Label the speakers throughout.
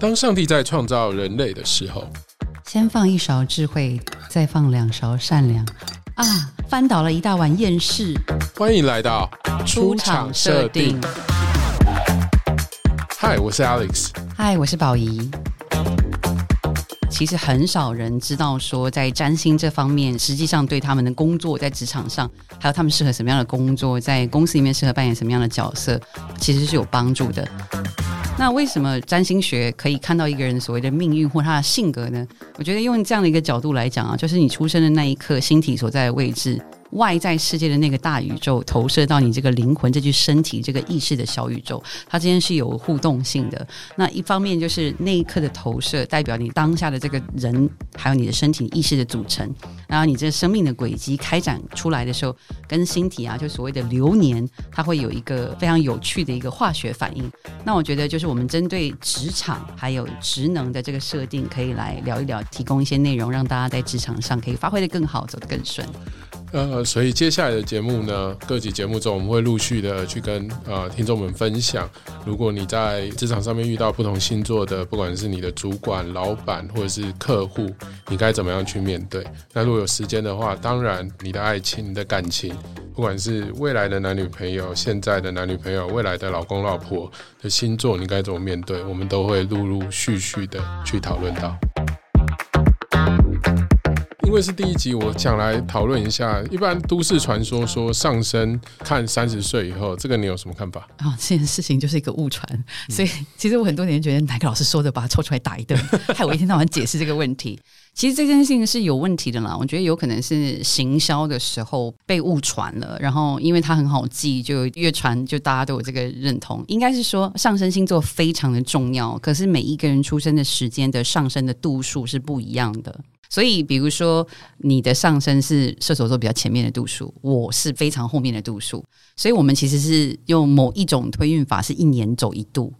Speaker 1: 当上帝在创造人类的时候，
Speaker 2: 先放一勺智慧，再放两勺善良。啊，翻倒了一大碗厌世。
Speaker 1: 欢迎来到
Speaker 2: 出场设定。
Speaker 1: 嗨，我是 Alex。
Speaker 2: 嗨，我是宝仪。其实很少人知道说，在占星这方面，实际上对他们的工作，在职场上，还有他们适合什么样的工作，在公司里面适合扮演什么样的角色，其实是有帮助的。那为什么占星学可以看到一个人所谓的命运或他的性格呢？我觉得用这样的一个角度来讲啊，就是你出生的那一刻，星体所在的位置。外在世界的那个大宇宙投射到你这个灵魂、这具身体、这个意识的小宇宙，它之间是有互动性的。那一方面就是那一刻的投射，代表你当下的这个人，还有你的身体意识的组成。然后你这生命的轨迹开展出来的时候，跟星体啊，就所谓的流年，它会有一个非常有趣的一个化学反应。那我觉得就是我们针对职场还有职能的这个设定，可以来聊一聊，提供一些内容，让大家在职场上可以发挥的更好，走得更顺。
Speaker 1: 呃，所以接下来的节目呢，各集节目中我们会陆续的去跟呃听众们分享，如果你在职场上面遇到不同星座的，不管是你的主管、老板或者是客户，你该怎么样去面对？那如果有时间的话，当然你的爱情、你的感情，不管是未来的男女朋友、现在的男女朋友、未来的老公老婆的星座，你该怎么面对？我们都会陆陆续续的去讨论到。因为是第一集，我想来讨论一下。一般都市传说说上升看三十岁以后，这个你有什么看法？
Speaker 2: 啊，这件事情就是一个误传，所以其实我很多年觉得哪个老师说的，把他抽出来打一顿，害我一天到晚解释这个问题。其实这件事情是有问题的啦，我觉得有可能是行销的时候被误传了，然后因为它很好记，就越传就大家都有这个认同。应该是说上升星座非常的重要，可是每一个人出生的时间的上升的度数是不一样的。所以，比如说你的上升是射手座比较前面的度数，我是非常后面的度数，所以我们其实是用某一种推运法，是一年走一度。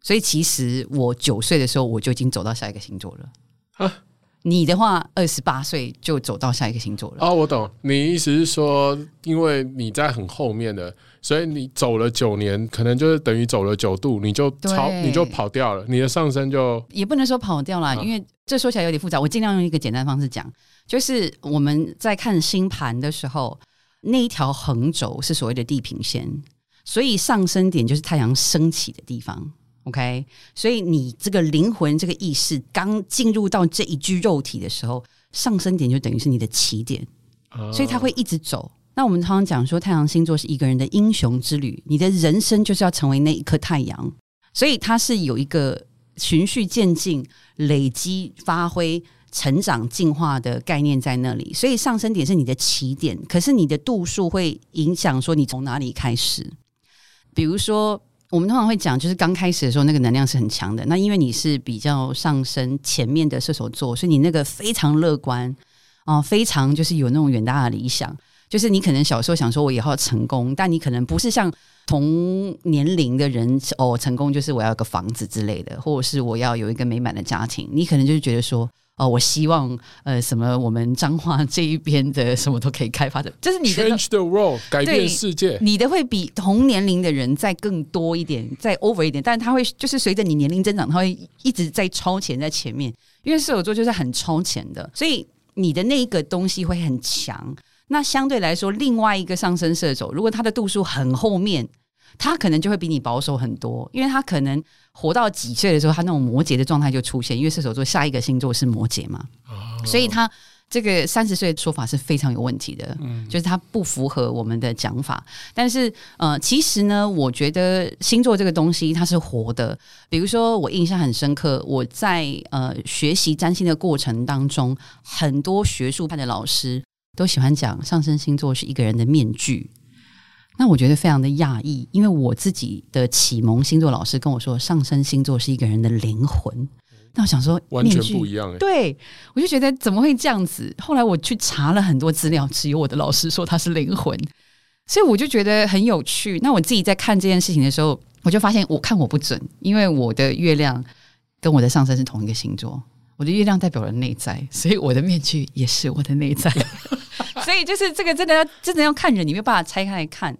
Speaker 2: 所以其实我九岁的时候我就已经走到下一个星座了。啊，你的话二十八岁就走到下一个星座了。
Speaker 1: 哦，我懂，你意思是说，因为你在很后面的。所以你走了九年，可能就是等于走了九度，你就超你就跑掉了，你的上升就
Speaker 2: 也不能说跑掉了，因为这说起来有点复杂。我尽量用一个简单方式讲，就是我们在看星盘的时候，那一条横轴是所谓的地平线，所以上升点就是太阳升起的地方。OK，所以你这个灵魂这个意识刚进入到这一具肉体的时候，上升点就等于是你的起点，所以它会一直走。那我们常常讲说，太阳星座是一个人的英雄之旅，你的人生就是要成为那一颗太阳，所以它是有一个循序渐进、累积、发挥、成长、进化的概念在那里。所以上升点是你的起点，可是你的度数会影响说你从哪里开始。比如说，我们通常会讲，就是刚开始的时候那个能量是很强的。那因为你是比较上升前面的射手座，所以你那个非常乐观啊，非常就是有那种远大的理想。就是你可能小时候想说我以后要成功，但你可能不是像同年龄的人哦，成功就是我要个房子之类的，或者是我要有一个美满的家庭。你可能就是觉得说哦，我希望呃什么我们彰化 这一边的什么都可以开发的，就是你的
Speaker 1: change the world 改变世界，
Speaker 2: 你的会比同年龄的人再更多一点，再 over 一点，但是他会就是随着你年龄增长，他会一直在超前在前面，因为射手座就是很超前的，所以你的那一个东西会很强。那相对来说，另外一个上升射手，如果他的度数很后面，他可能就会比你保守很多，因为他可能活到几岁的时候，他那种摩羯的状态就出现，因为射手座下一个星座是摩羯嘛，所以他这个三十岁的说法是非常有问题的，嗯就是他不符合我们的讲法。但是呃，其实呢，我觉得星座这个东西它是活的。比如说，我印象很深刻，我在呃学习占星的过程当中，很多学术派的老师。都喜欢讲上升星座是一个人的面具，那我觉得非常的讶异，因为我自己的启蒙星座老师跟我说，上升星座是一个人的灵魂。那我想说，
Speaker 1: 完全不一样。
Speaker 2: 对，我就觉得怎么会这样子？后来我去查了很多资料，只有我的老师说他是灵魂，所以我就觉得很有趣。那我自己在看这件事情的时候，我就发现我看我不准，因为我的月亮跟我的上升是同一个星座。我的月亮代表了内在，所以我的面具也是我的内在。所以就是这个真的要真的要看人，你没有办法拆开来看。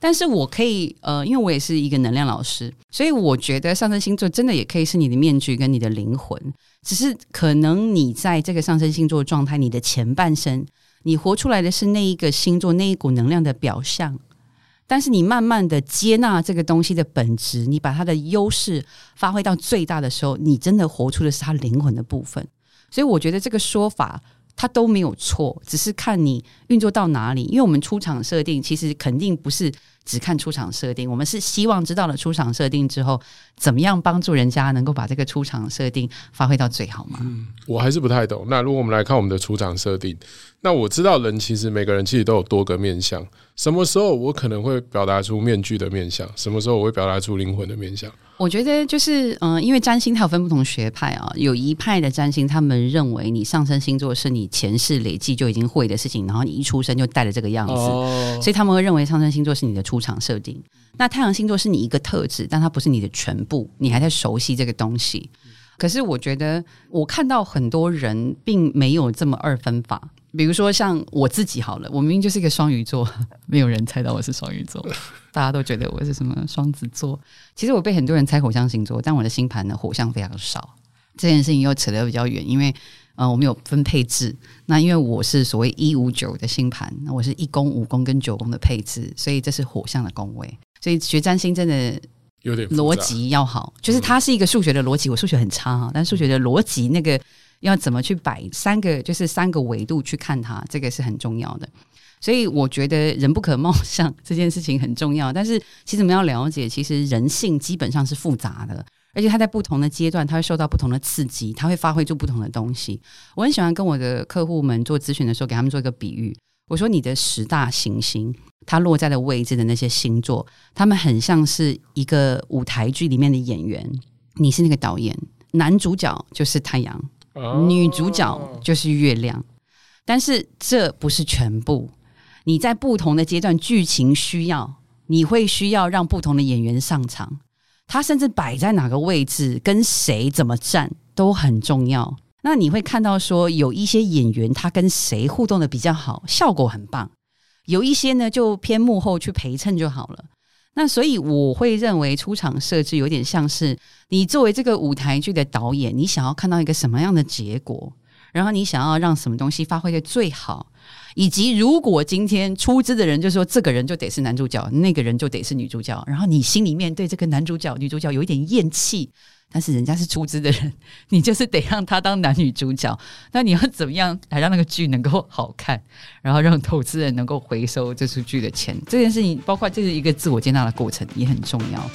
Speaker 2: 但是我可以呃，因为我也是一个能量老师，所以我觉得上升星座真的也可以是你的面具跟你的灵魂，只是可能你在这个上升星座状态，你的前半生，你活出来的是那一个星座那一股能量的表象。但是你慢慢的接纳这个东西的本质，你把它的优势发挥到最大的时候，你真的活出的是它灵魂的部分。所以我觉得这个说法它都没有错，只是看你运作到哪里。因为我们出场设定其实肯定不是只看出场设定，我们是希望知道了出场设定之后，怎么样帮助人家能够把这个出场设定发挥到最好吗。
Speaker 1: 嗯，我还是不太懂。那如果我们来看我们的出场设定，那我知道人其实每个人其实都有多个面相。什么时候我可能会表达出面具的面相？什么时候我会表达出灵魂的面相？
Speaker 2: 我觉得就是，嗯，因为占星它有分不同学派啊，有一派的占星，他们认为你上升星座是你前世累计就已经会的事情，然后你一出生就带着这个样子，所以他们会认为上升星座是你的出场设定。那太阳星座是你一个特质，但它不是你的全部，你还在熟悉这个东西。可是我觉得，我看到很多人并没有这么二分法。比如说像我自己好了，我明明就是一个双鱼座，没有人猜到我是双鱼座，大家都觉得我是什么双子座。其实我被很多人猜火象星座，但我的星盘呢火象非常少。这件事情又扯得比较远，因为呃我们有分配置，那因为我是所谓一五九的星盘，那我是一宫、五宫跟九宫的配置，所以这是火象的宫位。所以学占星真的
Speaker 1: 有点
Speaker 2: 逻辑要好，就是它是一个数学的逻辑，我数学很差哈，但数学的逻辑那个。要怎么去摆三个，就是三个维度去看它，这个是很重要的。所以我觉得人不可貌相 这件事情很重要。但是其实我们要了解，其实人性基本上是复杂的，而且他在不同的阶段，他会受到不同的刺激，他会发挥出不同的东西。我很喜欢跟我的客户们做咨询的时候，给他们做一个比喻。我说你的十大行星，它落在的位置的那些星座，他们很像是一个舞台剧里面的演员，你是那个导演，男主角就是太阳。女主角就是月亮，但是这不是全部。你在不同的阶段，剧情需要，你会需要让不同的演员上场。他甚至摆在哪个位置，跟谁怎么站都很重要。那你会看到说，有一些演员他跟谁互动的比较好，效果很棒；有一些呢，就偏幕后去陪衬就好了。那所以我会认为出场设置有点像是你作为这个舞台剧的导演，你想要看到一个什么样的结果，然后你想要让什么东西发挥的最好，以及如果今天出资的人就说这个人就得是男主角，那个人就得是女主角，然后你心里面对这个男主角、女主角有一点厌弃。但是人家是出资的人，你就是得让他当男女主角。那你要怎么样来让那个剧能够好看，然后让投资人能够回收这出剧的钱？这件事情，包括这是一个自我接纳的过程，也很重要。